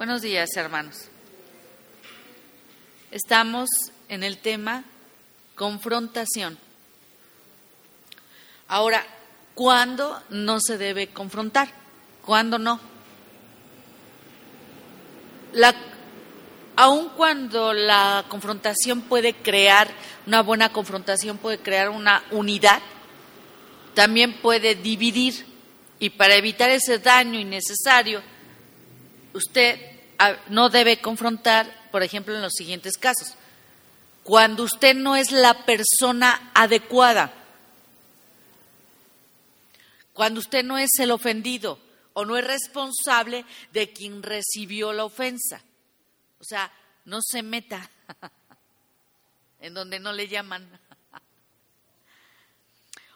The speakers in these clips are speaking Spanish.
Buenos días, hermanos. Estamos en el tema confrontación. Ahora, ¿cuándo no se debe confrontar? ¿Cuándo no? La, aun cuando la confrontación puede crear, una buena confrontación puede crear una unidad, también puede dividir. Y para evitar ese daño innecesario, usted no debe confrontar, por ejemplo, en los siguientes casos. Cuando usted no es la persona adecuada, cuando usted no es el ofendido o no es responsable de quien recibió la ofensa. O sea, no se meta en donde no le llaman.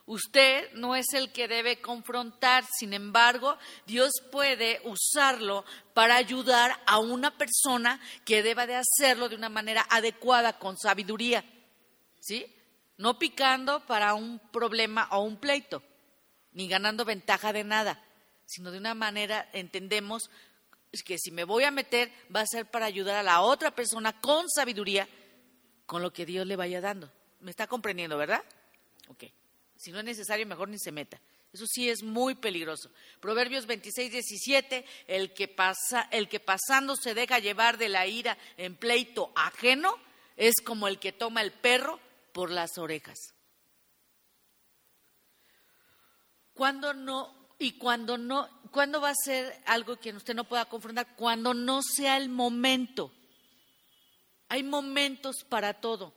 Usted no es el que debe confrontar, sin embargo, Dios puede usarlo para ayudar a una persona que deba de hacerlo de una manera adecuada, con sabiduría, ¿sí? No picando para un problema o un pleito, ni ganando ventaja de nada, sino de una manera, entendemos que si me voy a meter va a ser para ayudar a la otra persona con sabiduría, con lo que Dios le vaya dando. ¿Me está comprendiendo, verdad? Ok. Si no es necesario, mejor ni se meta. Eso sí es muy peligroso. Proverbios 26, 17, el que, pasa, el que pasando se deja llevar de la ira en pleito ajeno es como el que toma el perro por las orejas. Cuando no, y cuando no, ¿cuándo va a ser algo que usted no pueda confrontar? Cuando no sea el momento. Hay momentos para todo.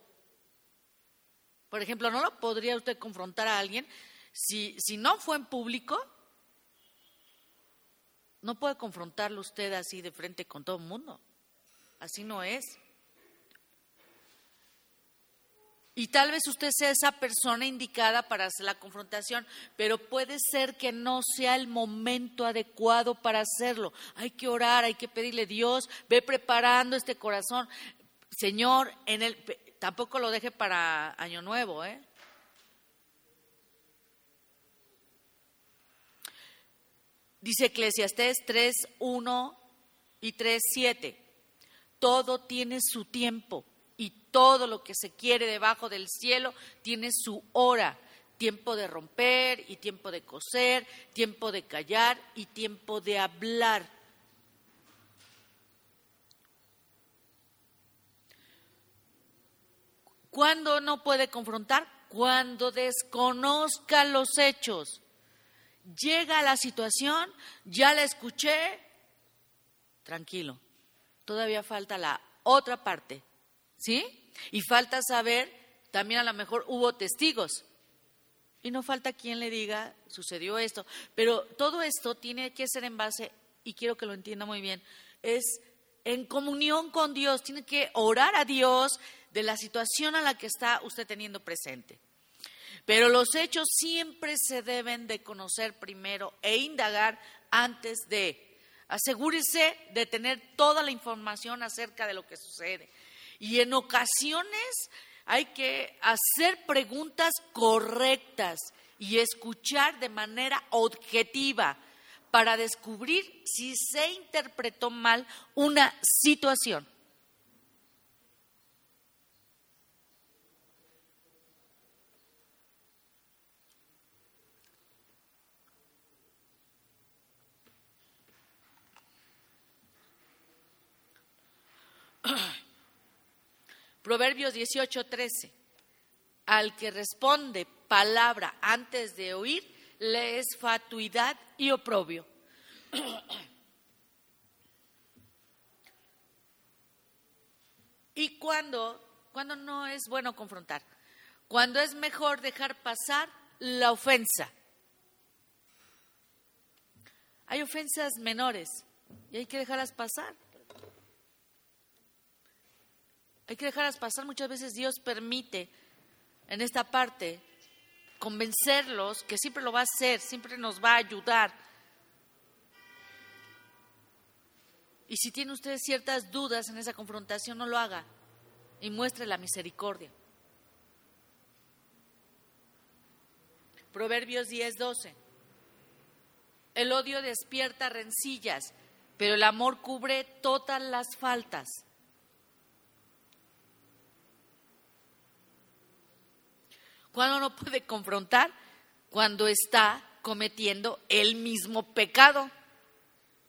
Por ejemplo, ¿no lo podría usted confrontar a alguien si, si no fue en público? No puede confrontarlo usted así de frente con todo el mundo. Así no es. Y tal vez usted sea esa persona indicada para hacer la confrontación, pero puede ser que no sea el momento adecuado para hacerlo. Hay que orar, hay que pedirle Dios, ve preparando este corazón. Señor, en el tampoco lo deje para Año Nuevo, ¿eh? Dice Eclesiastés 3, 1 y 3, 7. Todo tiene su tiempo y todo lo que se quiere debajo del cielo tiene su hora. Tiempo de romper y tiempo de coser, tiempo de callar y tiempo de hablar ¿Cuándo no puede confrontar? Cuando desconozca los hechos. Llega la situación, ya la escuché, tranquilo. Todavía falta la otra parte, ¿sí? Y falta saber, también a lo mejor hubo testigos. Y no falta quien le diga, sucedió esto. Pero todo esto tiene que ser en base, y quiero que lo entienda muy bien, es en comunión con Dios, tiene que orar a Dios, de la situación a la que está usted teniendo presente. Pero los hechos siempre se deben de conocer primero e indagar antes de. Asegúrese de tener toda la información acerca de lo que sucede. Y en ocasiones hay que hacer preguntas correctas y escuchar de manera objetiva para descubrir si se interpretó mal una situación. Proverbios 18, 13. Al que responde palabra antes de oír, le es fatuidad y oprobio. ¿Y cuando, cuando no es bueno confrontar? Cuando es mejor dejar pasar la ofensa. Hay ofensas menores y hay que dejarlas pasar. Hay que dejarlas pasar. Muchas veces Dios permite en esta parte convencerlos que siempre lo va a hacer, siempre nos va a ayudar. Y si tiene usted ciertas dudas en esa confrontación, no lo haga y muestre la misericordia. Proverbios 10, 12. El odio despierta rencillas, pero el amor cubre todas las faltas. ¿Cuándo no puede confrontar? Cuando está cometiendo el mismo pecado,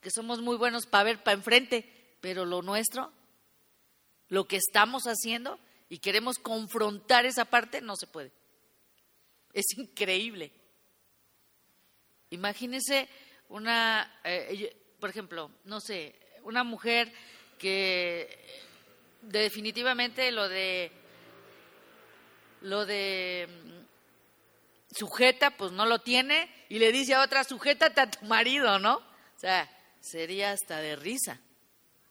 que somos muy buenos para ver para enfrente, pero lo nuestro, lo que estamos haciendo y queremos confrontar esa parte, no se puede. Es increíble. Imagínense una, eh, por ejemplo, no sé, una mujer que definitivamente lo de lo de mm, sujeta, pues no lo tiene, y le dice a otra, sujétate a tu marido, ¿no? O sea, sería hasta de risa,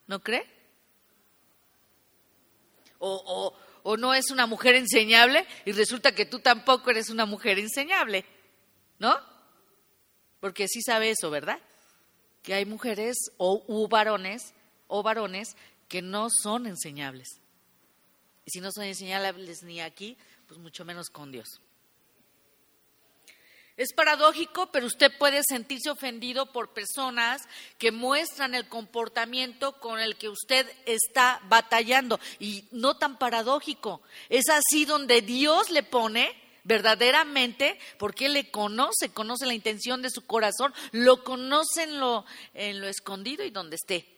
¿no cree? O, o, o no es una mujer enseñable y resulta que tú tampoco eres una mujer enseñable, ¿no? Porque sí sabe eso, ¿verdad? Que hay mujeres o u varones o varones que no son enseñables. Y si no son enseñables ni aquí, pues mucho menos con Dios. Es paradójico, pero usted puede sentirse ofendido por personas que muestran el comportamiento con el que usted está batallando. Y no tan paradójico. Es así donde Dios le pone verdaderamente, porque Él le conoce, conoce la intención de su corazón, lo conoce en lo, en lo escondido y donde esté.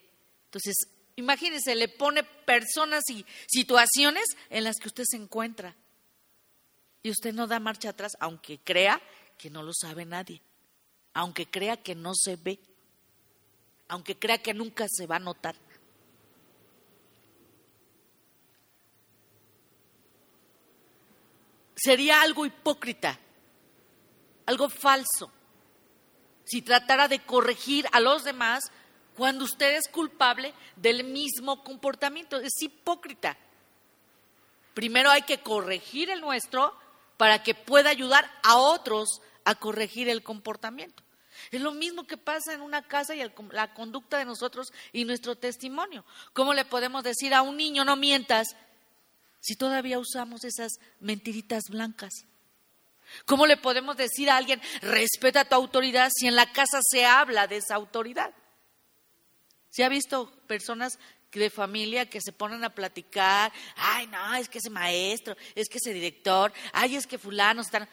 Entonces, imagínese, le pone personas y situaciones en las que usted se encuentra. Y usted no da marcha atrás, aunque crea que no lo sabe nadie, aunque crea que no se ve, aunque crea que nunca se va a notar. Sería algo hipócrita, algo falso, si tratara de corregir a los demás cuando usted es culpable del mismo comportamiento. Es hipócrita. Primero hay que corregir el nuestro para que pueda ayudar a otros a corregir el comportamiento. Es lo mismo que pasa en una casa y la conducta de nosotros y nuestro testimonio. ¿Cómo le podemos decir a un niño no mientas si todavía usamos esas mentiritas blancas? ¿Cómo le podemos decir a alguien respeta tu autoridad si en la casa se habla de esa autoridad? ¿Se ha visto personas de familia que se ponen a platicar, ay, no, es que ese maestro, es que ese director, ay, es que fulano están...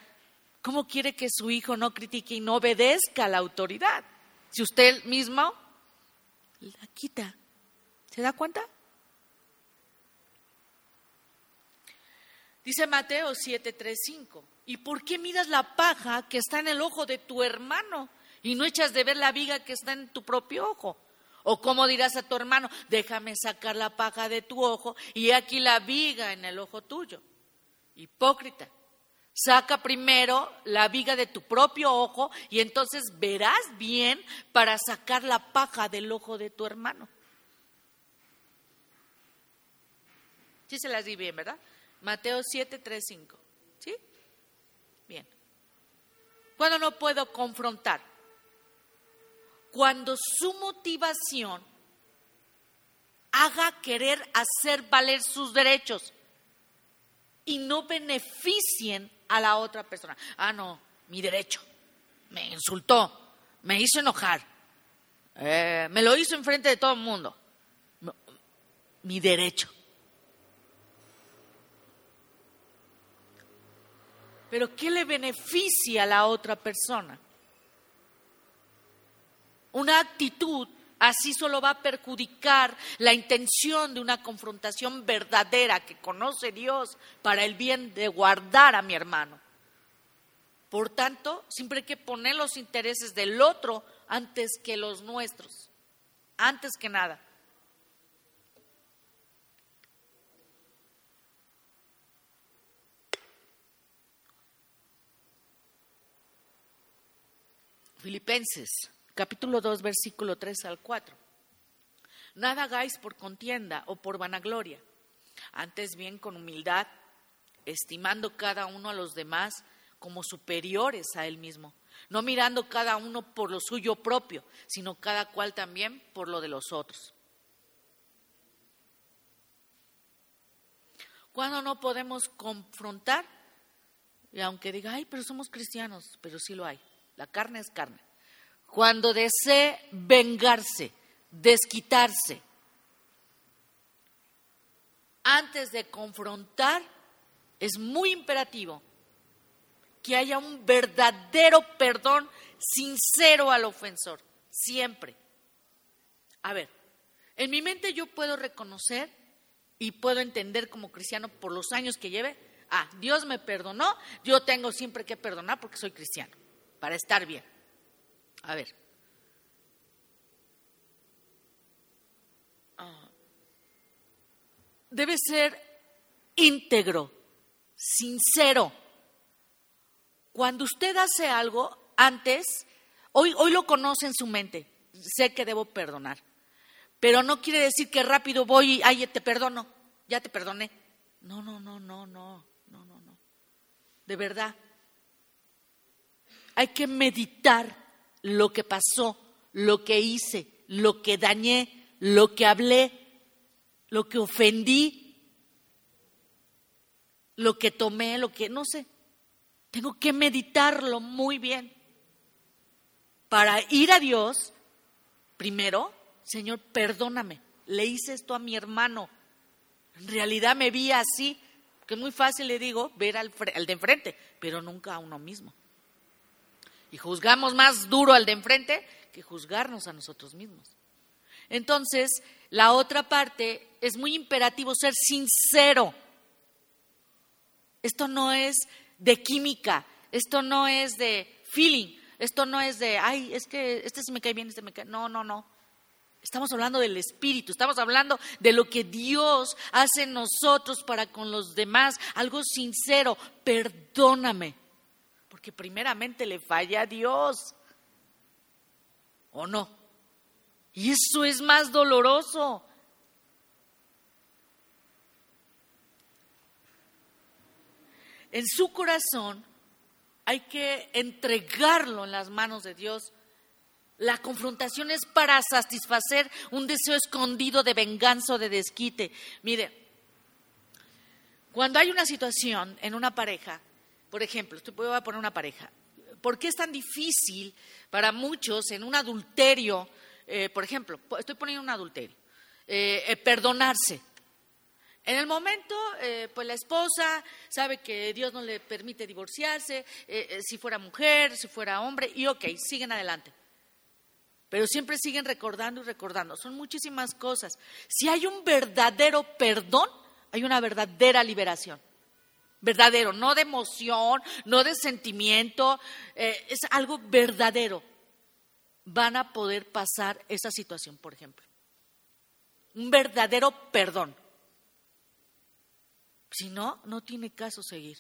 ¿Cómo quiere que su hijo no critique y no obedezca a la autoridad? Si usted mismo la quita. ¿Se da cuenta? Dice Mateo 7:35, ¿y por qué miras la paja que está en el ojo de tu hermano y no echas de ver la viga que está en tu propio ojo? O cómo dirás a tu hermano, déjame sacar la paja de tu ojo y aquí la viga en el ojo tuyo. Hipócrita. Saca primero la viga de tu propio ojo y entonces verás bien para sacar la paja del ojo de tu hermano. Sí se las di bien, ¿verdad? Mateo 7, 3, 5. ¿Sí? Bien. ¿Cuándo no puedo confrontar? Cuando su motivación haga querer hacer valer sus derechos y no beneficien a la otra persona. Ah, no, mi derecho. Me insultó, me hizo enojar, eh, me lo hizo enfrente de todo el mundo. mi derecho. Pero ¿qué le beneficia a la otra persona? Una actitud así solo va a perjudicar la intención de una confrontación verdadera que conoce Dios para el bien de guardar a mi hermano. Por tanto, siempre hay que poner los intereses del otro antes que los nuestros, antes que nada. Filipenses capítulo 2, versículo 3 al 4. Nada hagáis por contienda o por vanagloria, antes bien con humildad, estimando cada uno a los demás como superiores a él mismo, no mirando cada uno por lo suyo propio, sino cada cual también por lo de los otros. Cuando no podemos confrontar, y aunque diga, ay, pero somos cristianos, pero sí lo hay, la carne es carne cuando desee vengarse desquitarse. Antes de confrontar, es muy imperativo que haya un verdadero perdón sincero al ofensor, siempre. A ver, en mi mente yo puedo reconocer y puedo entender como cristiano por los años que lleve, ah, Dios me perdonó, yo tengo siempre que perdonar porque soy cristiano, para estar bien. A ver. Ah, debe ser íntegro, sincero. Cuando usted hace algo antes, hoy, hoy lo conoce en su mente, sé que debo perdonar, pero no quiere decir que rápido voy y, ay, te perdono, ya te perdoné. No, no, no, no, no, no, no, no. De verdad. Hay que meditar lo que pasó, lo que hice, lo que dañé, lo que hablé, lo que ofendí, lo que tomé, lo que, no sé. Tengo que meditarlo muy bien. Para ir a Dios, primero, Señor, perdóname, le hice esto a mi hermano. En realidad me vi así, que es muy fácil, le digo, ver al, al de enfrente, pero nunca a uno mismo. Y juzgamos más duro al de enfrente que juzgarnos a nosotros mismos. Entonces, la otra parte es muy imperativo ser sincero esto no es de química, esto no es de feeling, esto no es de, ay, es que este se me cae bien, este me cae. No, no, no. Estamos hablando del Espíritu, estamos hablando de lo que Dios hace en nosotros para con los demás, algo sincero. Perdóname, porque primeramente le falla a Dios. ¿O no? Y eso es más doloroso. en su corazón hay que entregarlo en las manos de Dios. La confrontación es para satisfacer un deseo escondido de venganza o de desquite. Mire, cuando hay una situación en una pareja, por ejemplo, estoy voy a poner una pareja, ¿por qué es tan difícil para muchos en un adulterio, eh, por ejemplo, estoy poniendo un adulterio, eh, eh, perdonarse? En el momento, eh, pues la esposa sabe que Dios no le permite divorciarse, eh, si fuera mujer, si fuera hombre, y ok, siguen adelante. Pero siempre siguen recordando y recordando. Son muchísimas cosas. Si hay un verdadero perdón, hay una verdadera liberación. Verdadero, no de emoción, no de sentimiento, es algo verdadero. Van a poder pasar esa situación, por ejemplo. Un verdadero perdón. Si no, no tiene caso seguir.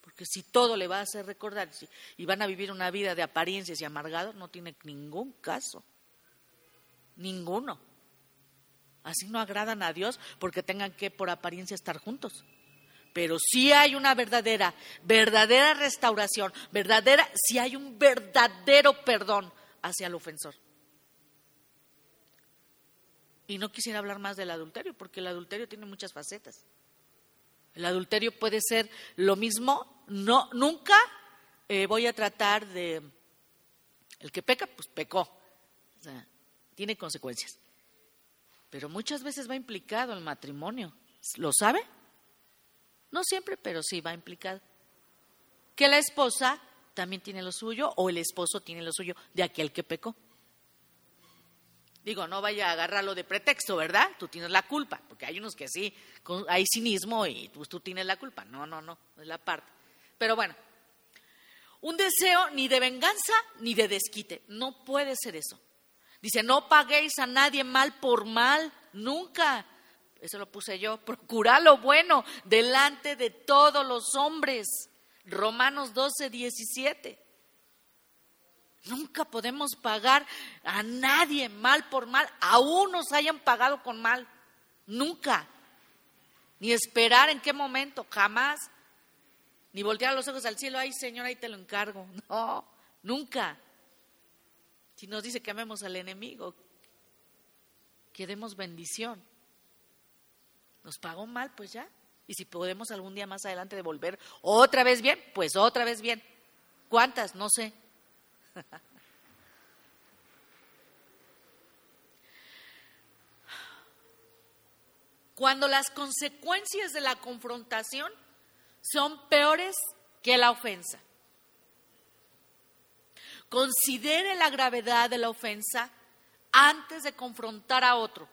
Porque si todo le va a hacer recordar y van a vivir una vida de apariencias y amargados, no tiene ningún caso. Ninguno. Así no agradan a Dios porque tengan que por apariencia estar juntos. Pero si hay una verdadera, verdadera restauración, verdadera, si hay un verdadero perdón hacia el ofensor. Y no quisiera hablar más del adulterio, porque el adulterio tiene muchas facetas. El adulterio puede ser lo mismo, no, nunca eh, voy a tratar de... El que peca, pues pecó. O sea, tiene consecuencias. Pero muchas veces va implicado el matrimonio. ¿Lo sabe? No siempre, pero sí va implicado. Que la esposa también tiene lo suyo o el esposo tiene lo suyo de aquel que pecó. Digo, no vaya a agarrarlo de pretexto, ¿verdad? Tú tienes la culpa, porque hay unos que sí, hay cinismo y pues, tú tienes la culpa. No, no, no, es la parte. Pero bueno, un deseo ni de venganza ni de desquite. No puede ser eso. Dice, no paguéis a nadie mal por mal, nunca. Eso lo puse yo. Procurad lo bueno delante de todos los hombres. Romanos 12, 17. Nunca podemos pagar a nadie mal por mal, aún nos hayan pagado con mal. Nunca. Ni esperar en qué momento, jamás. Ni voltear los ojos al cielo, ay Señor, ahí te lo encargo. No, nunca. Si nos dice que amemos al enemigo, que demos bendición. Nos pagó mal, pues ya. Y si podemos algún día más adelante devolver otra vez bien, pues otra vez bien. ¿Cuántas? No sé. Cuando las consecuencias de la confrontación son peores que la ofensa. Considere la gravedad de la ofensa antes de confrontar a otro.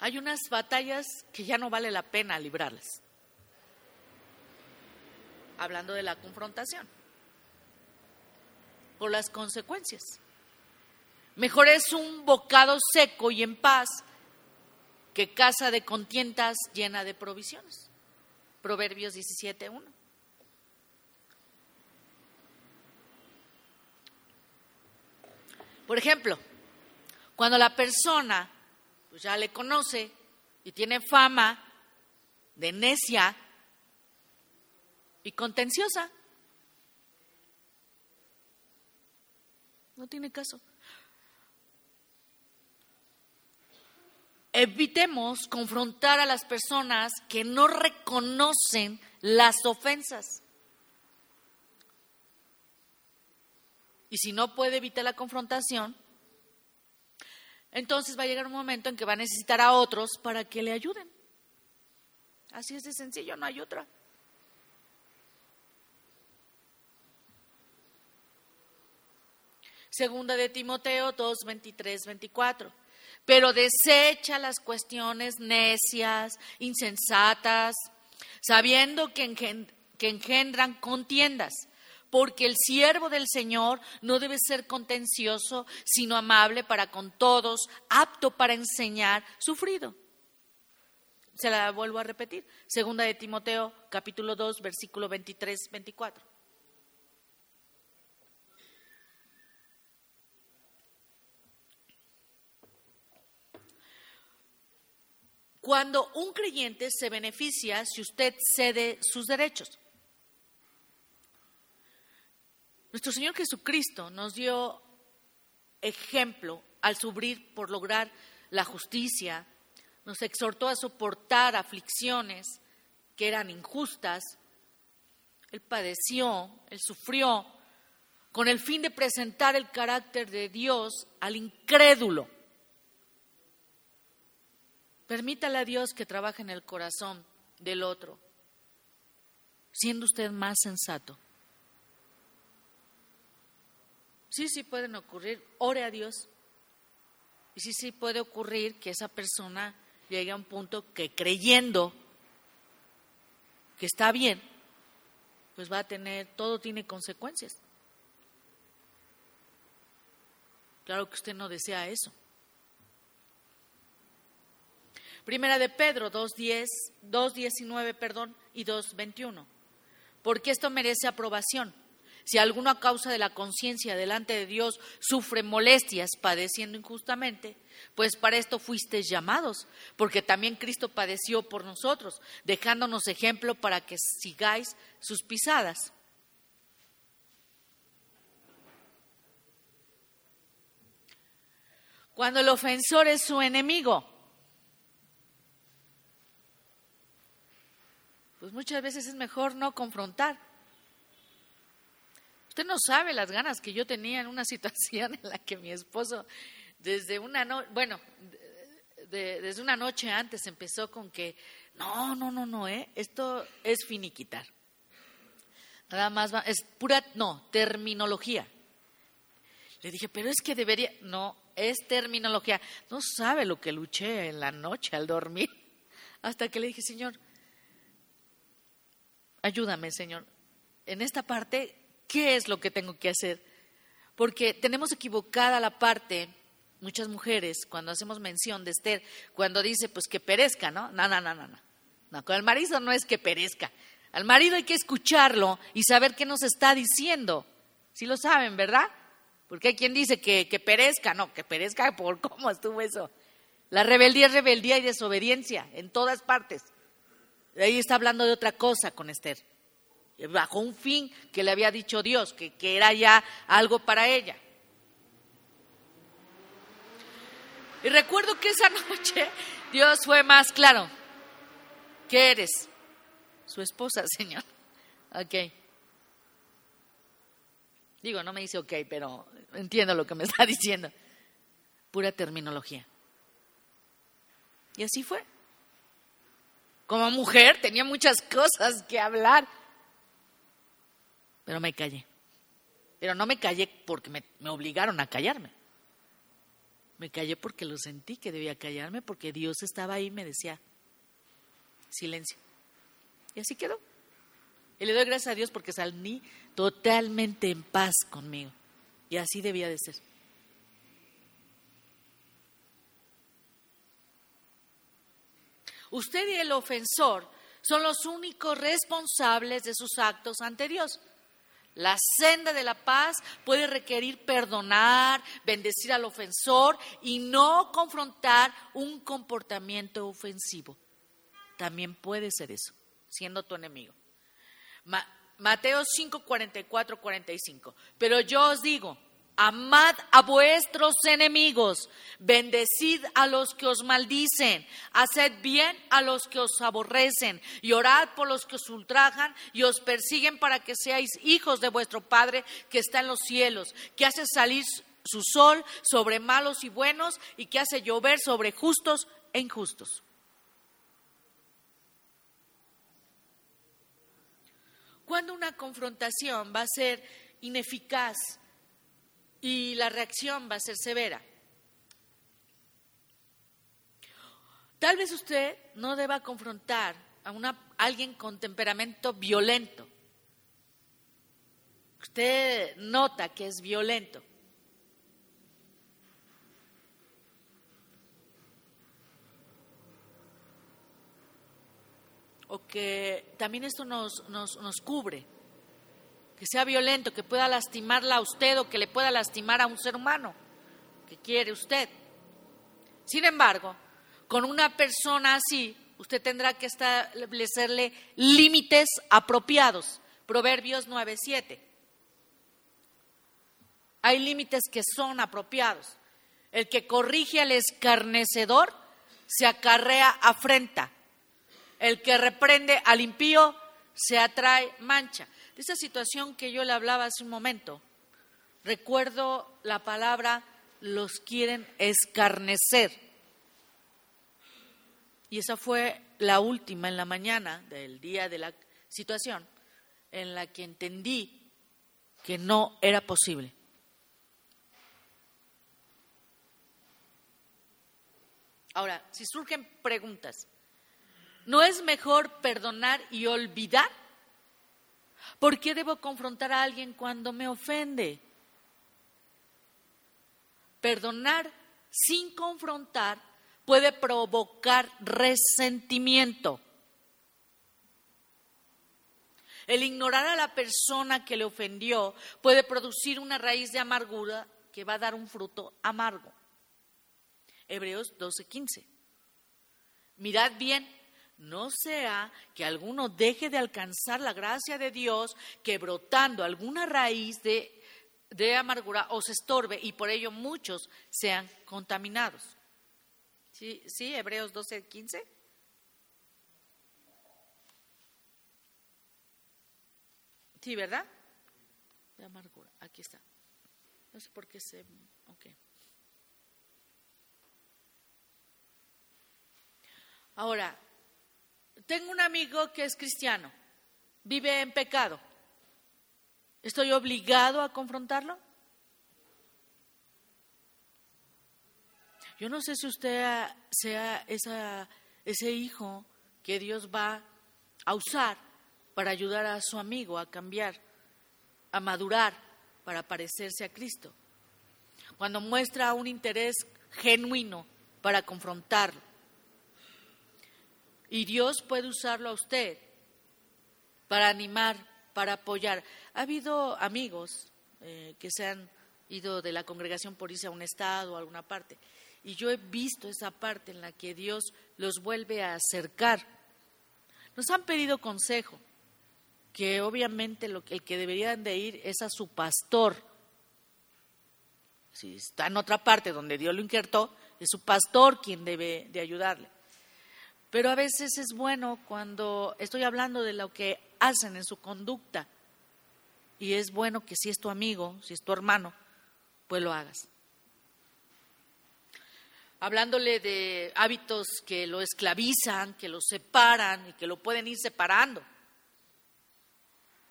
Hay unas batallas que ya no vale la pena librarlas. Hablando de la confrontación. Por las consecuencias. Mejor es un bocado seco y en paz que casa de contientas llena de provisiones. Proverbios 17.1. Por ejemplo, cuando la persona pues ya le conoce y tiene fama de necia y contenciosa, no tiene caso. Evitemos confrontar a las personas que no reconocen las ofensas. Y si no puede evitar la confrontación, entonces va a llegar un momento en que va a necesitar a otros para que le ayuden. Así es de sencillo, no hay otra. Segunda de Timoteo 2, 23, 24 pero desecha las cuestiones necias, insensatas, sabiendo que, engendran contiendas, porque el siervo del Señor no debe ser contencioso, sino amable para con todos, apto para enseñar, sufrido. Se la vuelvo a repetir. Segunda de Timoteo, capítulo 2, versículo 23, 24. Cuando un creyente se beneficia si usted cede sus derechos. Nuestro Señor Jesucristo nos dio ejemplo al sufrir por lograr la justicia, nos exhortó a soportar aflicciones que eran injustas, Él padeció, Él sufrió, con el fin de presentar el carácter de Dios al incrédulo. Permítale a Dios que trabaje en el corazón del otro, siendo usted más sensato. Sí, sí pueden ocurrir, ore a Dios. Y sí, sí puede ocurrir que esa persona llegue a un punto que creyendo que está bien, pues va a tener, todo tiene consecuencias. Claro que usted no desea eso. Primera de Pedro 2.10, 2.19, perdón, y 2.21. Porque esto merece aprobación. Si alguno a causa de la conciencia delante de Dios sufre molestias padeciendo injustamente, pues para esto fuisteis llamados, porque también Cristo padeció por nosotros, dejándonos ejemplo para que sigáis sus pisadas. Cuando el ofensor es su enemigo, pues muchas veces es mejor no confrontar. Usted no sabe las ganas que yo tenía en una situación en la que mi esposo, desde una noche, bueno, desde una noche antes empezó con que, no, no, no, no, ¿eh? esto es finiquitar. Nada más va, es pura, no, terminología. Le dije, pero es que debería, no, es terminología. No sabe lo que luché en la noche al dormir. Hasta que le dije, Señor, ayúdame, Señor. En esta parte, ¿qué es lo que tengo que hacer? Porque tenemos equivocada la parte, muchas mujeres, cuando hacemos mención de Esther, cuando dice, pues que perezca, ¿no? No, no, no, no, no. No, con el marido no es que perezca. Al marido hay que escucharlo y saber qué nos está diciendo. Si lo saben, ¿verdad? Porque hay quien dice que, que perezca, no, que perezca por cómo estuvo eso. La rebeldía es rebeldía y desobediencia en todas partes. Ahí está hablando de otra cosa con Esther, bajo un fin que le había dicho Dios, que, que era ya algo para ella. Y recuerdo que esa noche Dios fue más claro. ¿Qué eres? Su esposa, Señor. Ok. Digo, no me dice ok, pero entiendo lo que me está diciendo. Pura terminología. Y así fue. Como mujer tenía muchas cosas que hablar, pero me callé. Pero no me callé porque me, obligaron a callarme. Me callé porque lo sentí que debía callarme, porque Dios estaba ahí y me decía, silencio. Y así quedó. Y le doy gracias a Dios porque salí totalmente en paz conmigo. Y así debía de ser. Usted y el ofensor son los únicos responsables de sus actos ante Dios. La senda de la paz puede requerir perdonar, bendecir al ofensor y no confrontar un comportamiento ofensivo. También puede ser eso, siendo tu enemigo. Mateo 5, 44, 45. Pero yo os digo, Amad a vuestros enemigos, bendecid a los que os maldicen, haced bien a los que os aborrecen, y orad por los que os ultrajan y os persiguen para que seáis hijos de vuestro Padre que está en los cielos, que hace salir su sol sobre malos y buenos y que hace llover sobre justos e injustos. Cuando una confrontación va a ser ineficaz, y la reacción va a ser severa. Tal vez usted no deba confrontar a una, alguien con temperamento violento. Usted nota que es violento. O que también esto nos, nos, nos cubre que sea violento, que pueda lastimarla a usted o que le pueda lastimar a un ser humano que quiere usted. Sin embargo, con una persona así, usted tendrá que establecerle límites apropiados. Proverbios 9:7. Hay límites que son apropiados. El que corrige al escarnecedor se acarrea afrenta. El que reprende al impío se atrae mancha de esa situación que yo le hablaba hace un momento. Recuerdo la palabra los quieren escarnecer. Y esa fue la última en la mañana del día de la situación en la que entendí que no era posible. Ahora, si surgen preguntas, ¿no es mejor perdonar y olvidar? ¿Por qué debo confrontar a alguien cuando me ofende? Perdonar sin confrontar puede provocar resentimiento. El ignorar a la persona que le ofendió puede producir una raíz de amargura que va a dar un fruto amargo. Hebreos 12:15. Mirad bien no sea que alguno deje de alcanzar la gracia de Dios, que brotando alguna raíz de, amargura os estorbe y por ello muchos sean contaminados. ¿Sí, sí Hebreos 12, 15? Sí, ¿verdad? De amargura, aquí está. No sé por qué se... Ok. Ahora, tengo un amigo que es cristiano, vive en pecado. ¿Estoy obligado a confrontarlo? Yo no sé si usted sea ese hijo que Dios va a usar para ayudar a su amigo a cambiar, a madurar, para parecerse a Cristo. Cuando muestra un interés genuino para confrontarlo. Y Dios puede usarlo a usted para animar, para apoyar. Ha habido amigos eh, que se han ido de la congregación por irse a un estado o a alguna parte. Y yo he visto esa parte en la que Dios los vuelve a acercar. Nos han pedido consejo, que obviamente lo, el que deberían de ir es a su pastor. Si está en otra parte donde Dios lo injertó, es su pastor quien debe de ayudarle. Pero a veces es bueno cuando estoy hablando de lo que hacen en su conducta. y es bueno que si es tu amigo, si es tu hermano, pues lo hagas. Hablándole de hábitos que lo esclavizan, que lo separan y que lo pueden ir separando.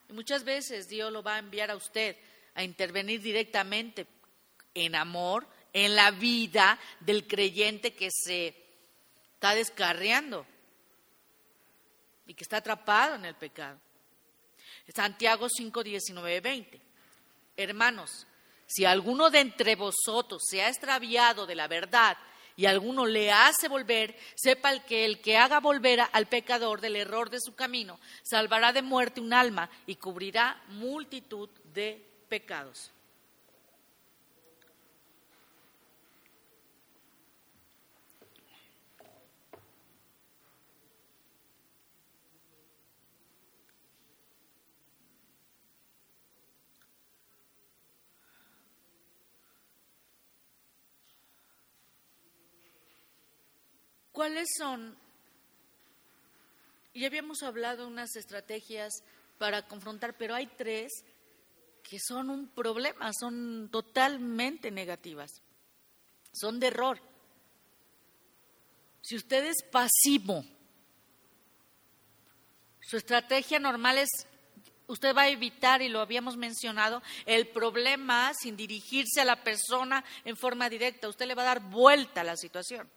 Y muchas veces Dios lo va a enviar a usted a intervenir directamente en amor en la vida del creyente que se está descarriando y que está atrapado en el pecado. Santiago 5, 19, 20. Hermanos, si alguno de entre vosotros se ha extraviado de la verdad y alguno le hace volver, sepa el que el que haga volver al pecador del error de su camino, salvará de muerte un alma y cubrirá multitud de pecados. ¿Cuáles son? Ya habíamos hablado de unas estrategias para confrontar, pero hay tres que son un problema, son totalmente negativas, son de error. Si usted es pasivo, su estrategia normal es, usted va a evitar, y lo habíamos mencionado, el problema sin dirigirse a la persona en forma directa, usted le va a dar vuelta a la situación.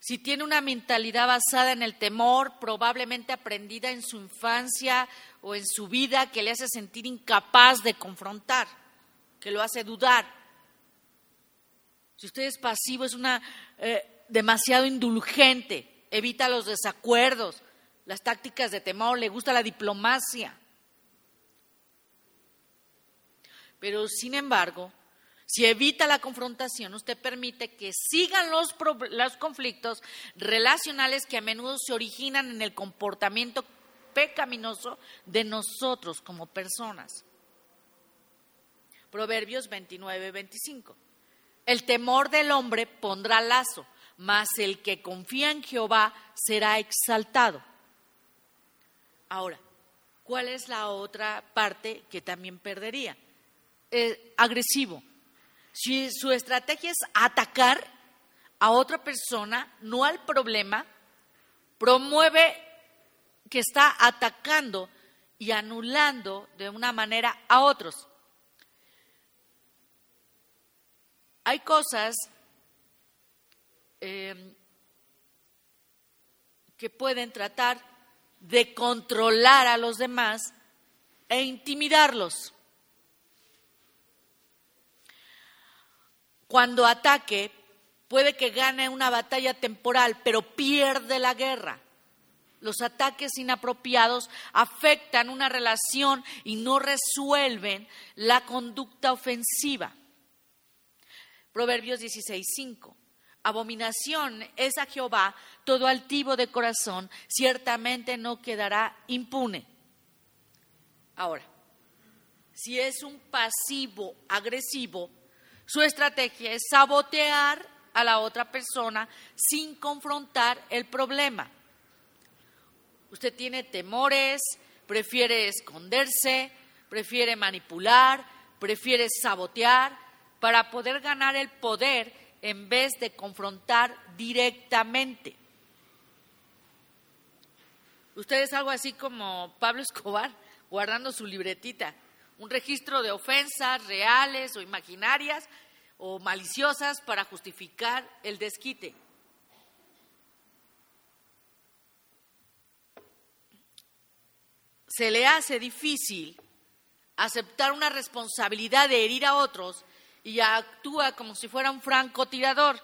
Si tiene una mentalidad basada en el temor, probablemente aprendida en su infancia o en su vida, que le hace sentir incapaz de confrontar, que lo hace dudar. Si usted es pasivo, es una eh, demasiado indulgente, evita los desacuerdos, las tácticas de temor, le gusta la diplomacia. Pero sin embargo, si evita la confrontación, usted permite que sigan los, conflictos relacionales que a menudo se originan en el comportamiento pecaminoso de nosotros como personas. Proverbios 29, 25. El temor del hombre pondrá lazo, mas el que confía en Jehová será exaltado. Ahora, ¿cuál es la otra parte que también perdería? Eh, agresivo. Si su estrategia es atacar a otra persona, no al problema, promueve que está atacando y anulando de una manera a otros. Hay cosas eh, que pueden tratar de controlar a los demás e intimidarlos. Cuando ataque, puede que gane una batalla temporal, pero pierde la guerra. Los ataques inapropiados afectan una relación y no resuelven la conducta ofensiva. Proverbios 16:5. Abominación es a Jehová todo altivo de corazón, ciertamente no quedará impune. Ahora, si es un pasivo agresivo, su estrategia es sabotear a la otra persona sin confrontar el problema. Usted tiene temores, prefiere esconderse, prefiere manipular, prefiere sabotear para poder ganar el poder en vez de confrontar directamente. Usted es algo así como Pablo Escobar, guardando su libretita un registro de ofensas reales o imaginarias o maliciosas para justificar el desquite. Se le hace difícil aceptar una responsabilidad de herir a otros y actúa como si fuera un francotirador,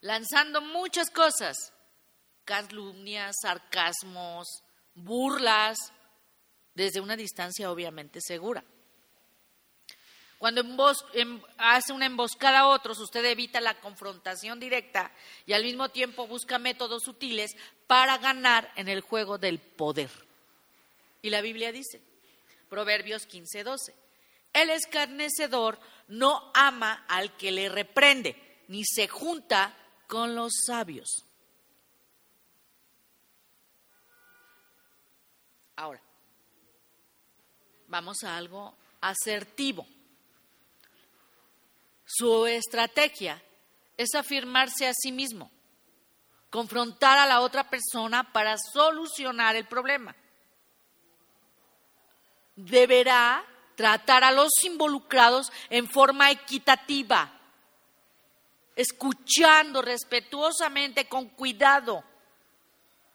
lanzando muchas cosas, calumnias, sarcasmos, burlas, desde una distancia obviamente segura. Cuando hace una emboscada a otros, usted evita la confrontación directa y al mismo tiempo busca métodos sutiles para ganar en el juego del poder. Y la Biblia dice, Proverbios 15, 12, el escarnecedor no ama al que le reprende, ni se junta con los sabios. Vamos a algo asertivo. Su estrategia es afirmarse a sí mismo, confrontar a la otra persona para solucionar el problema. Deberá tratar a los involucrados en forma equitativa, escuchando respetuosamente, con cuidado,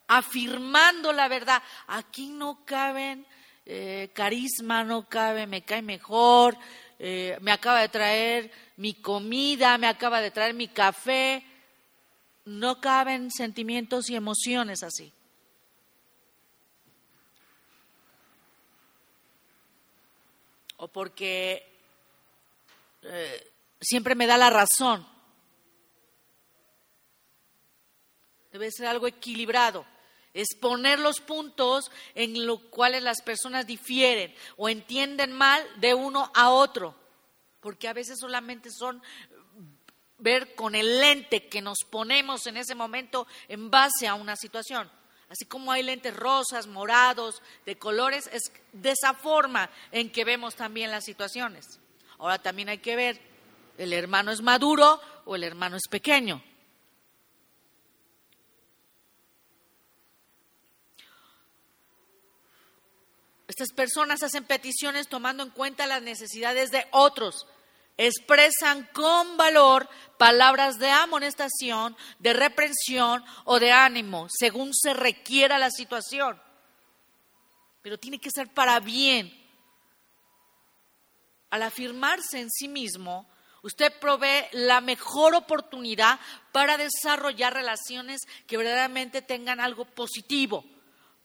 afirmando la verdad. Aquí no caben eh, carisma, no cabe, me cae mejor, eh, me acaba de traer mi comida, me acaba de traer mi café. No caben sentimientos y emociones así. O porque eh, siempre me da la razón. Debe ser algo equilibrado. Es poner los puntos en los cuales las personas difieren o entienden mal de uno a otro, porque a veces solamente son ver con el lente que nos ponemos en ese momento en base a una situación. Así como hay lentes rosas, morados, de colores, es de esa forma en que vemos también las situaciones. Ahora también hay que ver, ¿el hermano es maduro o el hermano es pequeño? Estas personas hacen peticiones tomando en cuenta las necesidades de otros. Expresan con valor palabras de amonestación, de reprensión o de ánimo, según se requiera la situación. Pero tiene que ser para bien. Al afirmarse en sí mismo, usted provee la mejor oportunidad para desarrollar relaciones que verdaderamente tengan algo positivo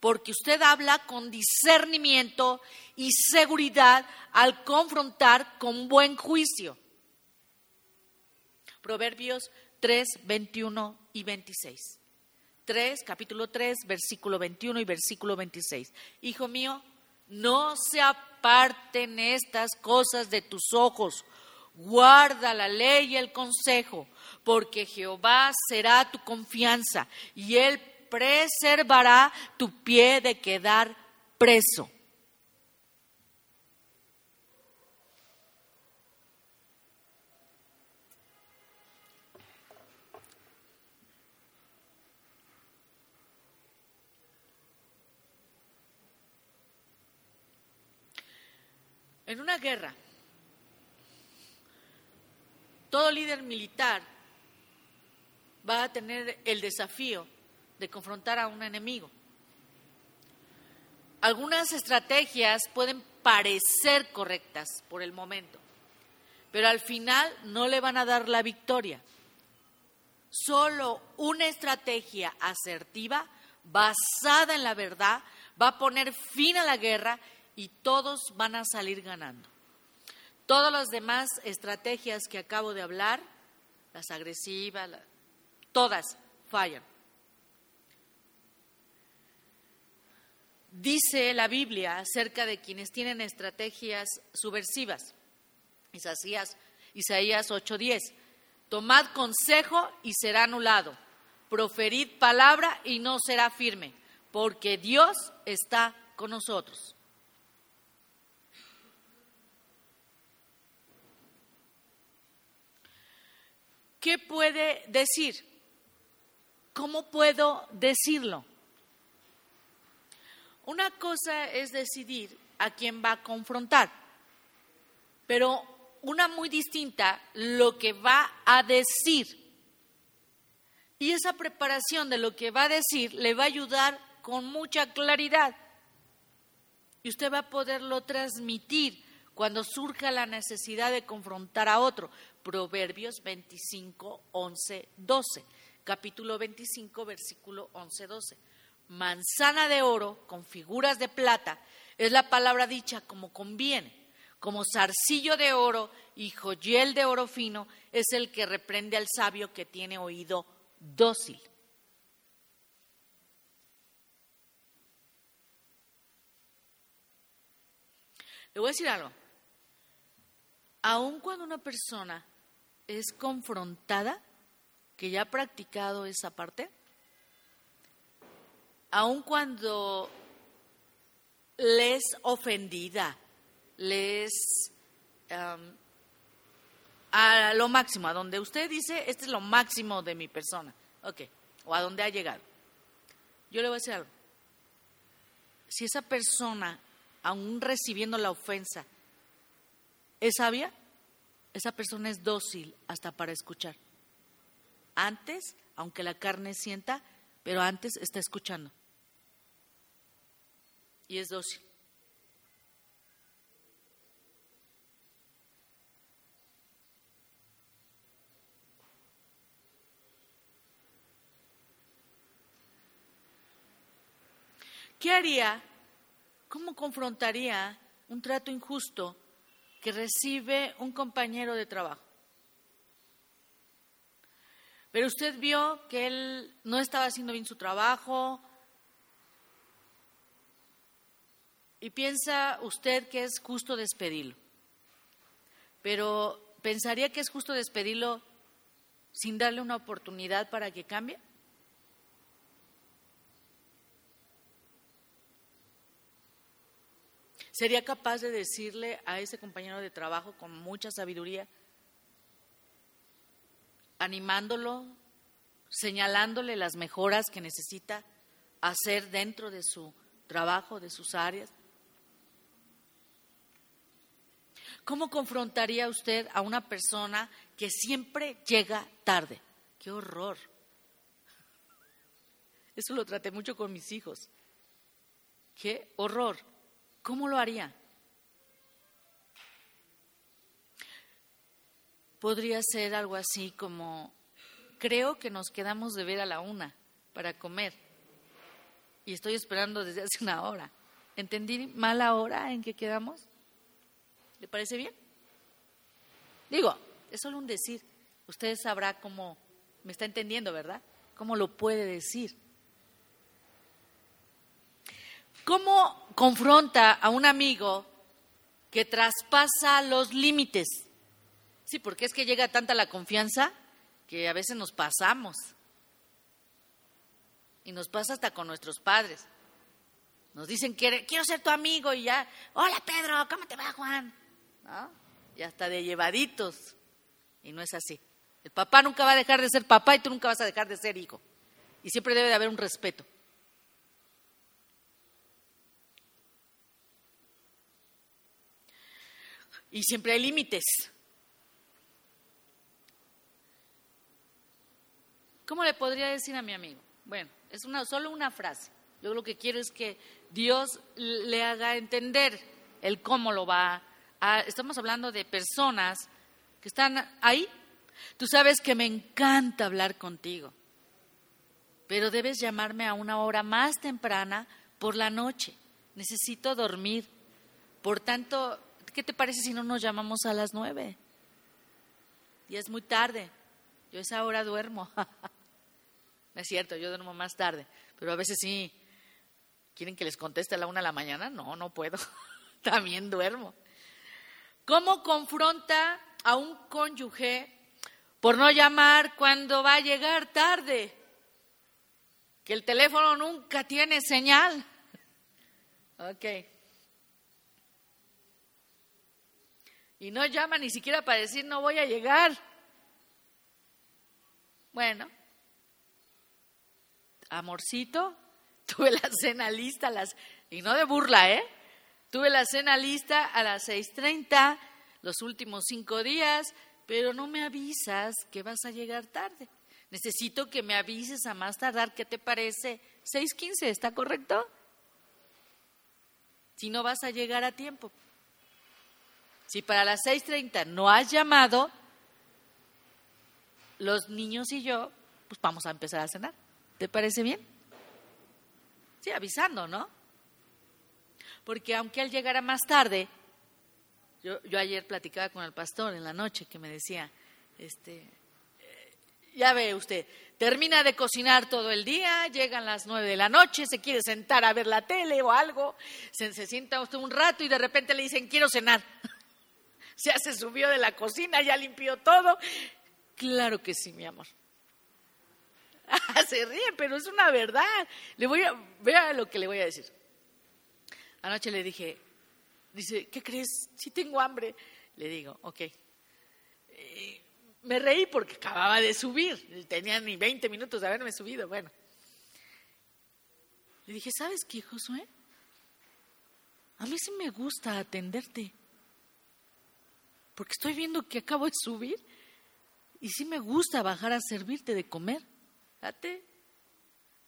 porque usted habla con discernimiento y seguridad al confrontar con buen juicio. Proverbios 3, 21 y 26. 3, capítulo 3, versículo 21 y versículo 26. Hijo mío, no se aparten estas cosas de tus ojos. Guarda la ley y el consejo, porque Jehová será tu confianza y él preservará tu pie de quedar preso. En una guerra, todo líder militar va a tener el desafío de confrontar a un enemigo. Algunas estrategias pueden parecer correctas por el momento, pero al final no le van a dar la victoria. Solo una estrategia asertiva, basada en la verdad, va a poner fin a la guerra y todos van a salir ganando. Todas las demás estrategias que acabo de hablar, las agresivas, todas fallan. Dice la Biblia acerca de quienes tienen estrategias subversivas. Isaías, Isaías 8:10. Tomad consejo y será anulado. Proferid palabra y no será firme, porque Dios está con nosotros. ¿Qué puede decir? ¿Cómo puedo decirlo? Una cosa es decidir a quién va a confrontar, pero una muy distinta lo que va a decir. Y esa preparación de lo que va a decir le va a ayudar con mucha claridad. Y usted va a poderlo transmitir cuando surja la necesidad de confrontar a otro. Proverbios 25, 11, 12. Capítulo 25, versículo 11, 12 manzana de oro con figuras de plata, es la palabra dicha como conviene, como zarcillo de oro y joyel de oro fino, es el que reprende al sabio que tiene oído dócil. Le voy a decir algo. Aun cuando una persona es confrontada, que ya ha practicado esa parte, aun cuando le es ofendida les a lo máximo, a donde usted dice, este es lo máximo de mi persona, ok, o a donde ha llegado. Yo le voy a decir algo. Si esa persona, aún recibiendo la ofensa, es sabia, esa persona es dócil hasta para escuchar. Antes, aunque la carne sienta, pero antes está escuchando. Y es dócil. ¿Qué haría? ¿Cómo confrontaría un trato injusto que recibe un compañero de trabajo? Pero usted vio que él no estaba haciendo bien su trabajo y piensa usted que es justo despedirlo. Pero ¿pensaría que es justo despedirlo sin darle una oportunidad para que cambie? ¿Sería capaz de decirle a ese compañero de trabajo con mucha sabiduría, animándolo, señalándole las mejoras que necesita hacer dentro de su trabajo, de sus áreas? ¿Cómo confrontaría usted a una persona que siempre llega tarde? ¡Qué horror! Eso lo traté mucho con mis hijos. ¡Qué horror! ¿Cómo lo haría? Podría ser algo así como, creo que nos quedamos de ver a la una para comer y estoy esperando desde hace una hora. ¿Entendí mal la hora en que quedamos? ¿Le parece bien? Digo, es solo un decir. Usted sabrá cómo, me está entendiendo, ¿verdad? ¿Cómo lo puede decir? ¿Cómo confronta a un amigo que traspasa los límites? Sí, porque es que llega tanta la confianza que a veces nos pasamos. Y nos pasa hasta con nuestros padres. Nos dicen, quiero ser tu amigo y ya, hola Pedro, ¿cómo te va Juan? ¿No? Y hasta de llevaditos. Y no es así. El papá nunca va a dejar de ser papá y tú nunca vas a dejar de ser hijo. Y siempre debe de haber un respeto. y siempre hay límites. ¿Cómo le podría decir a mi amigo? Bueno, es una, solo una frase. Yo lo que quiero es que Dios le haga entender el cómo lo va a... Estamos hablando de personas que están ahí. Tú sabes que me encanta hablar contigo, pero debes llamarme a una hora más temprana por la noche. Necesito dormir. Por tanto, ¿qué te parece si no nos llamamos a las nueve? Y es muy tarde. Yo a esa hora duermo. no es cierto, yo duermo más tarde. Pero a veces sí. ¿Quieren que les conteste a la una de la mañana? No, no puedo. También duermo. ¿Cómo confronta a un cónyuge por no llamar cuando va a llegar tarde? Que el teléfono nunca tiene señal. Ok. Y no llama ni siquiera para decir no voy a llegar. Bueno, amorcito, tuve la cena lista, las, y no de burla, ¿eh? Tuve la cena lista a las 6.30, los últimos cinco días, pero no me avisas que vas a llegar tarde. Necesito que me avises a más tardar, ¿qué te parece? 6.15, ¿está correcto? Si no vas a llegar a tiempo. Si para las 6.30 no has llamado, los niños y yo, pues vamos a empezar a cenar. ¿Te parece bien? Sí, avisando, ¿no? Porque aunque él llegara más tarde, yo, ayer platicaba con el pastor en la noche que me decía, este, eh, ya ve usted, termina de cocinar todo el día, llegan las nueve de la noche, se quiere sentar a ver la tele o algo, se, se sienta usted un rato y de repente le dicen, quiero cenar. ya se subió de la cocina, ya limpió todo. Claro que sí, mi amor. se ríe, pero es una verdad. Le voy a, vea lo que le voy a decir. Anoche le dije, dice, ¿qué crees? Sí tengo hambre. Le digo, ok. Eh, me reí porque acababa de subir, tenía ni 20 minutos de haberme subido, bueno. Le dije, ¿sabes qué, Josué? A mí sí me gusta atenderte, porque estoy viendo que acabo de subir y sí me gusta bajar a servirte de comer. Date.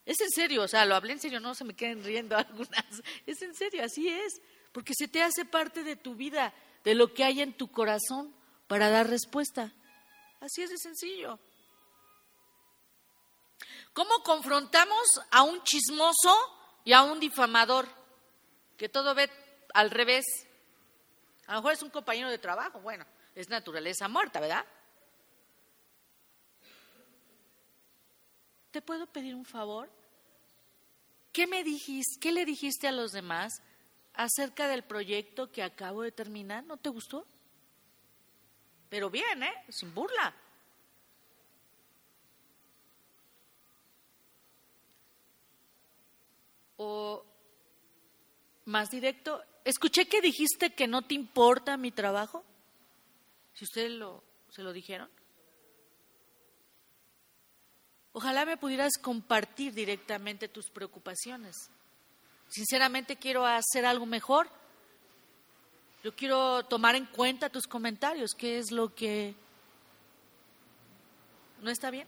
Es en serio, o sea, lo hablé en serio, no se me queden riendo algunas. Es en serio, así es, porque se te hace parte de tu vida, de lo que hay en tu corazón para dar respuesta. Así es de sencillo. ¿Cómo confrontamos a un chismoso y a un difamador que todo ve al revés? A lo mejor es un compañero de trabajo, bueno, es naturaleza muerta, ¿verdad? ¿Te puedo pedir un favor? ¿Qué me dijiste, qué le dijiste a los demás acerca del proyecto que acabo de terminar? ¿No te gustó? Pero bien, ¿eh? Sin burla. O más directo, escuché que dijiste que no te importa mi trabajo. Si ustedes lo, se lo dijeron. Ojalá me pudieras compartir directamente tus preocupaciones. Sinceramente quiero hacer algo mejor yo quiero tomar en cuenta tus comentarios, qué es lo que no está bien.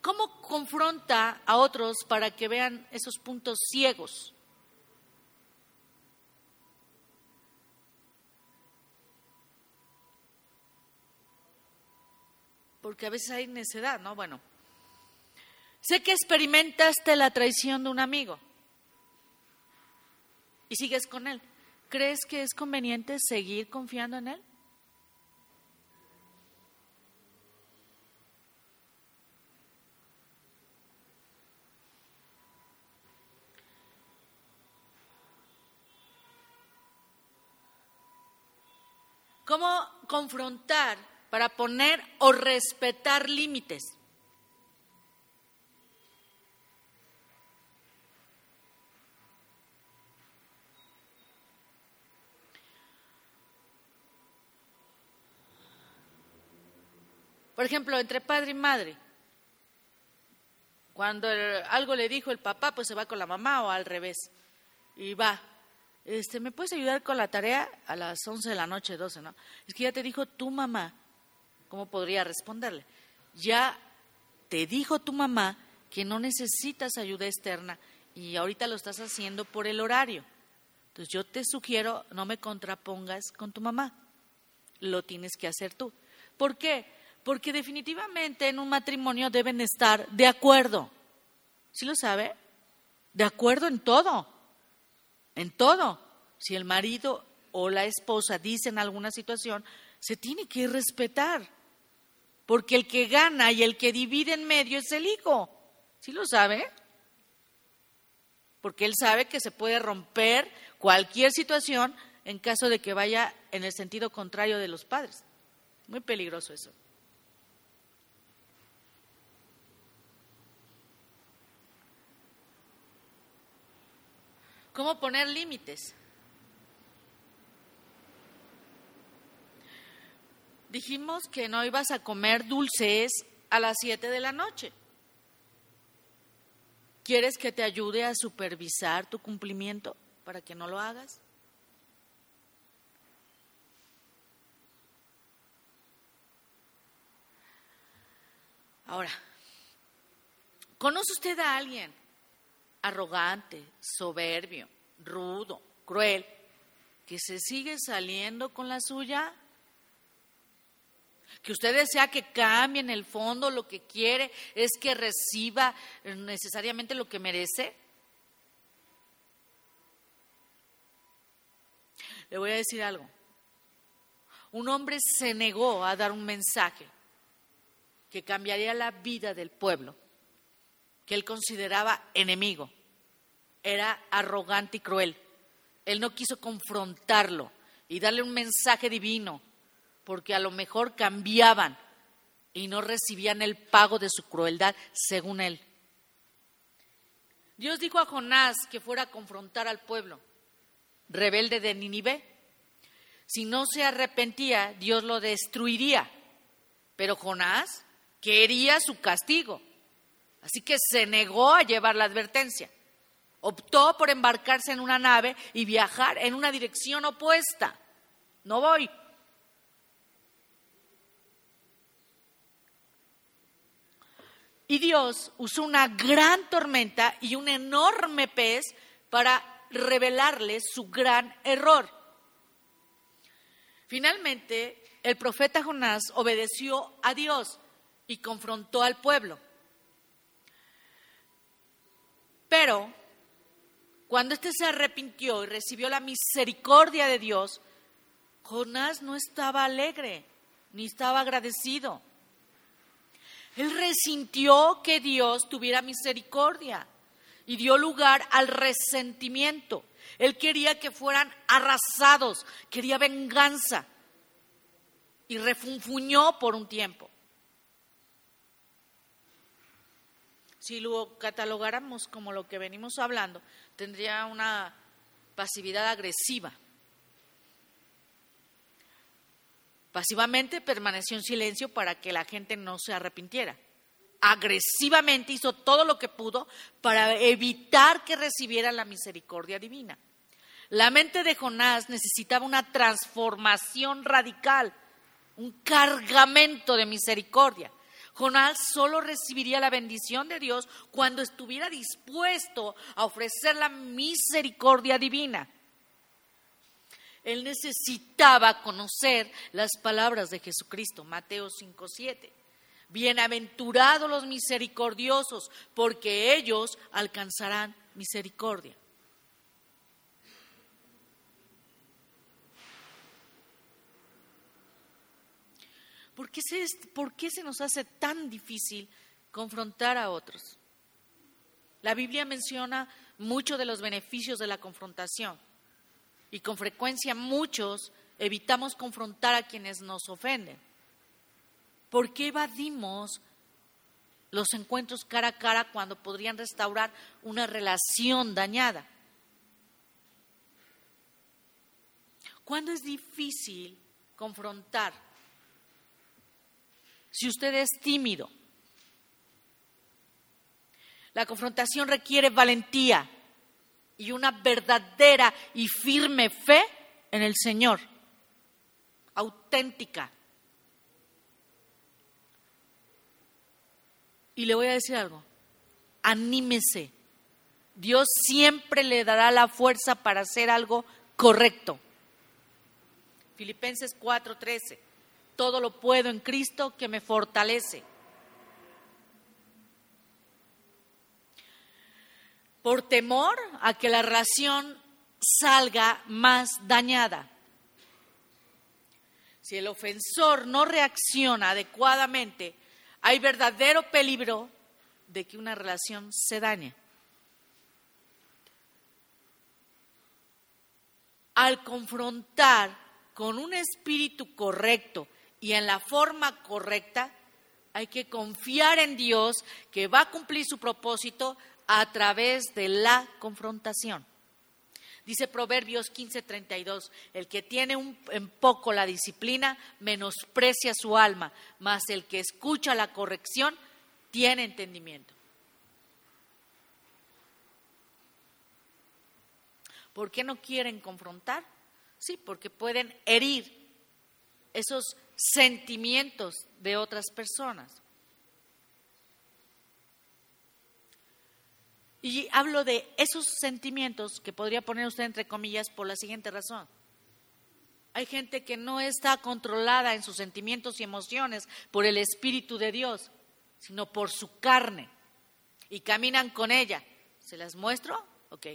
¿Cómo confronta a otros para que vean esos puntos ciegos? Porque a veces hay necedad, ¿no? Bueno, Sé que experimentaste la traición de un amigo y sigues con él. ¿Crees que es conveniente seguir confiando en él? ¿Cómo confrontar para poner o respetar límites? Por ejemplo, entre padre y madre. Cuando algo le dijo el papá, pues se va con la mamá o al revés. Y va. Este, ¿Me puedes ayudar con la tarea a las 11 de la noche, 12, no? Es que ya te dijo tu mamá. ¿Cómo podría responderle? Ya te dijo tu mamá que no necesitas ayuda externa y ahorita lo estás haciendo por el horario. Entonces yo te sugiero no me contrapongas con tu mamá. Lo tienes que hacer tú. ¿Por qué? porque definitivamente en un matrimonio deben estar de acuerdo. ¿Sí lo sabe? De acuerdo en todo, en todo. Si el marido o la esposa dicen alguna situación, se tiene que respetar, porque el que gana y el que divide en medio es el hijo. ¿Sí lo sabe? Porque él sabe que se puede romper cualquier situación en caso de que vaya en el sentido contrario de los padres. Muy peligroso eso. ¿Cómo poner límites? Dijimos que no ibas a comer dulces a las 7 de la noche. ¿Quieres que te ayude a supervisar tu cumplimiento para que no lo hagas? Ahora, ¿conoce usted a alguien arrogante, soberbio, rudo, cruel, que se sigue saliendo con la suya? Que usted desea que cambie en el fondo, lo que quiere es que reciba necesariamente lo que merece. Le voy a decir algo. Un hombre se negó a dar un mensaje que cambiaría la vida del pueblo que él consideraba enemigo. Era arrogante y cruel. Él no quiso confrontarlo y darle un mensaje divino, porque a lo mejor cambiaban y no recibían el pago de su crueldad según él. Dios dijo a Jonás que fuera a confrontar al pueblo rebelde de Nínive. Si no se arrepentía, Dios lo destruiría. Pero Jonás quería su castigo. Así que se negó a llevar la advertencia. Optó por embarcarse en una nave y viajar en una dirección opuesta. No voy. Y Dios usó una gran tormenta y un enorme pez para revelarles su gran error. Finalmente, el profeta Jonás obedeció a Dios y confrontó al pueblo. Pero cuando éste se arrepintió y recibió la misericordia de Dios, Jonás no estaba alegre ni estaba agradecido. Él resintió que Dios tuviera misericordia y dio lugar al resentimiento. Él quería que fueran arrasados, quería venganza y refunfuñó por un tiempo. Si lo catalogáramos como lo que venimos hablando, tendría una pasividad agresiva. Pasivamente permaneció en silencio para que la gente no se arrepintiera. Agresivamente hizo todo lo que pudo para evitar que recibiera la misericordia divina. La mente de Jonás necesitaba una transformación radical, un cargamento de misericordia. Jonás solo recibiría la bendición de Dios cuando estuviera dispuesto a ofrecer la misericordia divina. Él necesitaba conocer las palabras de Jesucristo, Mateo 5:7. Bienaventurados los misericordiosos, porque ellos alcanzarán misericordia. ¿Por qué, se, ¿Por qué se nos hace tan difícil confrontar a otros? La Biblia menciona mucho de los beneficios de la confrontación y con frecuencia muchos evitamos confrontar a quienes nos ofenden. ¿Por qué evadimos los encuentros cara a cara cuando podrían restaurar una relación dañada? ¿Cuándo es difícil confrontar? Si usted es tímido. La confrontación requiere valentía y una verdadera y firme fe en el Señor, auténtica. Y le voy a decir algo, anímese. Dios siempre le dará la fuerza para hacer algo correcto. Filipenses 4:13, todo lo puedo en Cristo que me fortalece. Por temor a que la relación salga más dañada. Si el ofensor no reacciona adecuadamente, hay verdadero peligro de que una relación se dañe. Al confrontar con un espíritu correcto y en la forma correcta, hay que confiar en Dios que va a cumplir su propósito a través de la confrontación. Dice Proverbios 15:32, el que tiene un, en poco la disciplina menosprecia su alma, mas el que escucha la corrección tiene entendimiento. ¿Por qué no quieren confrontar? Sí, porque pueden herir esos sentimientos de otras personas. Y hablo de esos sentimientos que podría poner usted entre comillas por la siguiente razón. Hay gente que no está controlada en sus sentimientos y emociones por el Espíritu de Dios, sino por su carne. Y caminan con ella. ¿Se las muestro? Ok.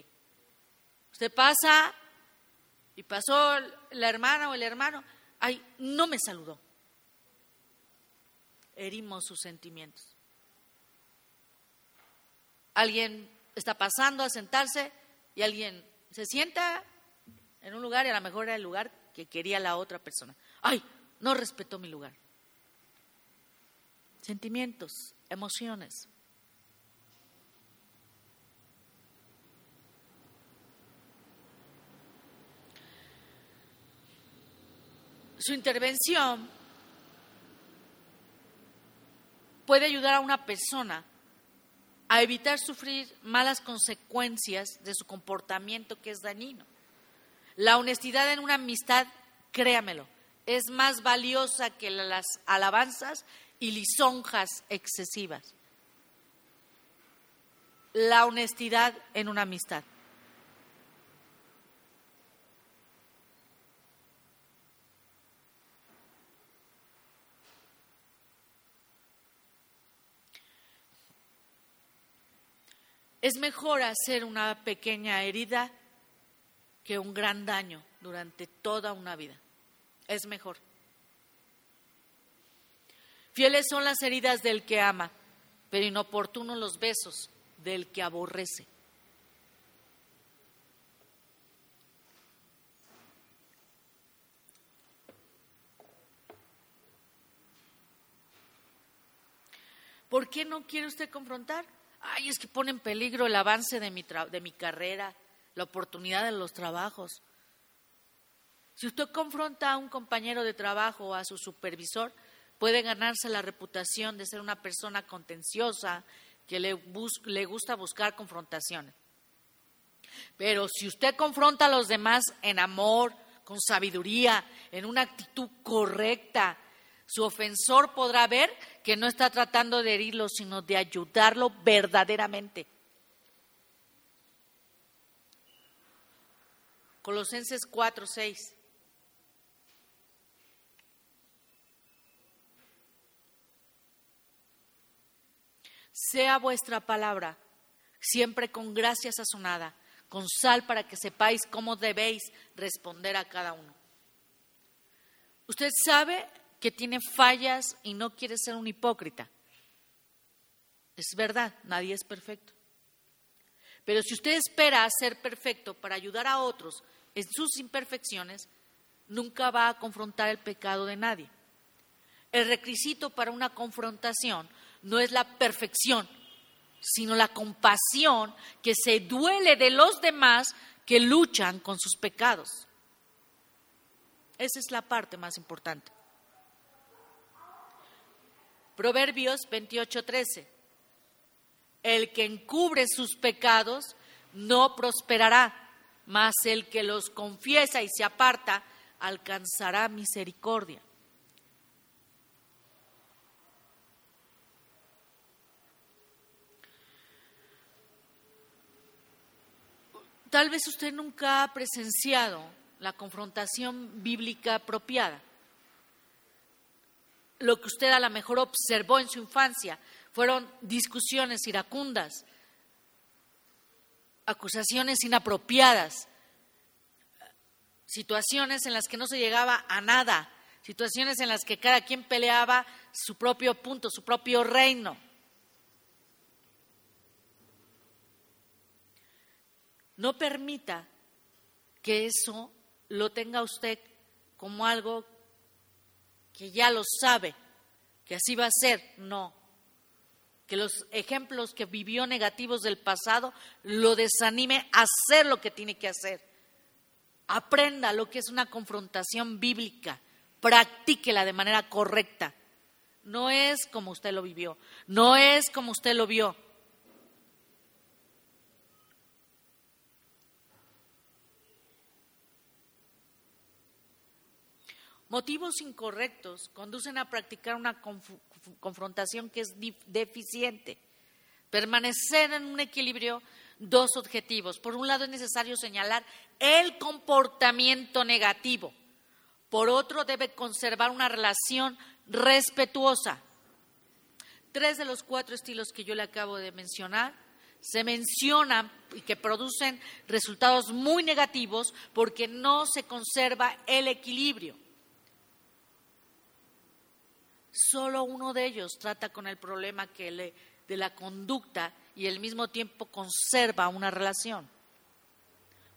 Usted pasa y pasó la hermana o el hermano. Ay, no me saludó. Herimos sus sentimientos. Alguien está pasando a sentarse y alguien se sienta en un lugar y a lo mejor era el lugar que quería la otra persona. ¡Ay! No respetó mi lugar. Sentimientos, emociones. Su intervención puede ayudar a una persona a evitar sufrir malas consecuencias de su comportamiento que es dañino. La honestidad en una amistad, créamelo, es más valiosa que las alabanzas y lisonjas excesivas. La honestidad en una amistad. Es mejor hacer una pequeña herida que un gran daño durante toda una vida. Es mejor. Fieles son las heridas del que ama, pero inoportunos los besos del que aborrece. ¿Por qué no quiere usted confrontar? Ay, es que pone en peligro el avance de mi, de mi carrera, la oportunidad de los trabajos. Si usted confronta a un compañero de trabajo o a su supervisor, puede ganarse la reputación de ser una persona contenciosa, que le, le gusta buscar confrontaciones. Pero si usted confronta a los demás en amor, con sabiduría, en una actitud correcta, su ofensor podrá ver que no está tratando de herirlo, sino de ayudarlo verdaderamente. Colosenses 4, 6. Sea vuestra palabra siempre con gracia sazonada, con sal para que sepáis cómo debéis responder a cada uno. Usted sabe que tiene fallas y no quiere ser un hipócrita. Es verdad, nadie es perfecto. Pero si usted espera ser perfecto para ayudar a otros en sus imperfecciones, nunca va a confrontar el pecado de nadie. El requisito para una confrontación no es la perfección, sino la compasión que se duele de los demás que luchan con sus pecados. Esa es la parte más importante. Proverbios 28:13. El que encubre sus pecados no prosperará, mas el que los confiesa y se aparta alcanzará misericordia. Tal vez usted nunca ha presenciado la confrontación bíblica apropiada lo que usted a lo mejor observó en su infancia fueron discusiones iracundas, acusaciones inapropiadas, situaciones en las que no se llegaba a nada, situaciones en las que cada quien peleaba su propio punto, su propio reino. No permita que eso lo tenga usted como algo que ya lo sabe, que así va a ser, no. Que los ejemplos que vivió negativos del pasado lo desanime a hacer lo que tiene que hacer. Aprenda lo que es una confrontación bíblica, practíquela de manera correcta. No es como usted lo vivió, no es como usted lo vio. Motivos incorrectos conducen a practicar una confrontación que es deficiente. Permanecer en un equilibrio, dos objetivos. Por un lado es necesario señalar el comportamiento negativo. Por otro, debe conservar una relación respetuosa. Tres de los cuatro estilos que yo le acabo de mencionar se mencionan y que producen resultados muy negativos porque no se conserva el equilibrio. Solo uno de ellos trata con el problema que le, de la conducta y al mismo tiempo conserva una relación.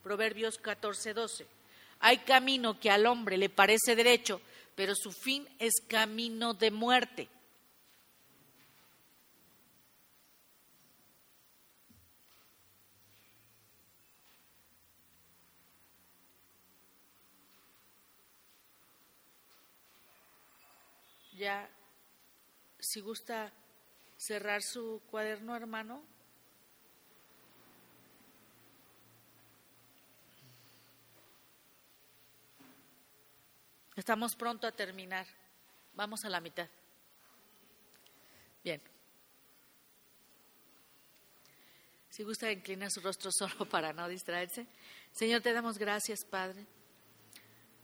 Proverbios 14, 12. Hay camino que al hombre le parece derecho, pero su fin es camino de muerte. Ya, si gusta cerrar su cuaderno, hermano. Estamos pronto a terminar. Vamos a la mitad. Bien. Si gusta inclinar su rostro solo para no distraerse. Señor, te damos gracias, Padre,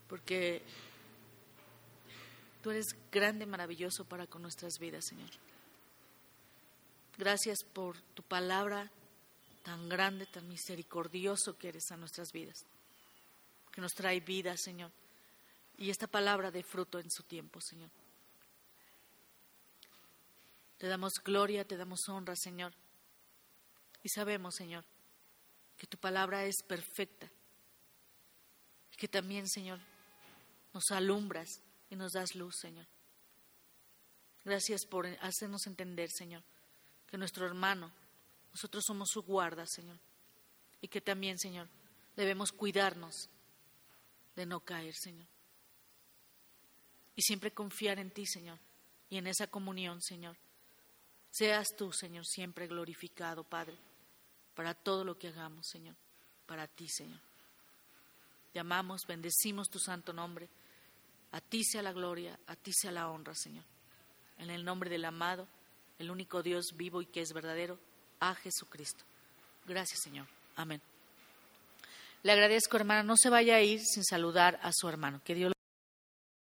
porque tú eres grande, maravilloso para con nuestras vidas, Señor. Gracias por tu palabra tan grande, tan misericordioso que eres a nuestras vidas, que nos trae vida, Señor, y esta palabra de fruto en su tiempo, Señor. Te damos gloria, te damos honra, Señor y sabemos, Señor, que tu palabra es perfecta. Y que también, Señor, nos alumbras y nos das luz, Señor. Gracias por hacernos entender, Señor, que nuestro hermano, nosotros somos su guarda, Señor. Y que también, Señor, debemos cuidarnos de no caer, Señor. Y siempre confiar en ti, Señor, y en esa comunión, Señor. Seas tú, Señor, siempre glorificado, Padre para todo lo que hagamos, Señor, para ti, Señor. Te amamos, bendecimos tu santo nombre. A ti sea la gloria, a ti sea la honra, Señor. En el nombre del amado, el único Dios vivo y que es verdadero, a Jesucristo. Gracias, Señor. Amén. Le agradezco, hermana, no se vaya a ir sin saludar a su hermano. Que Dios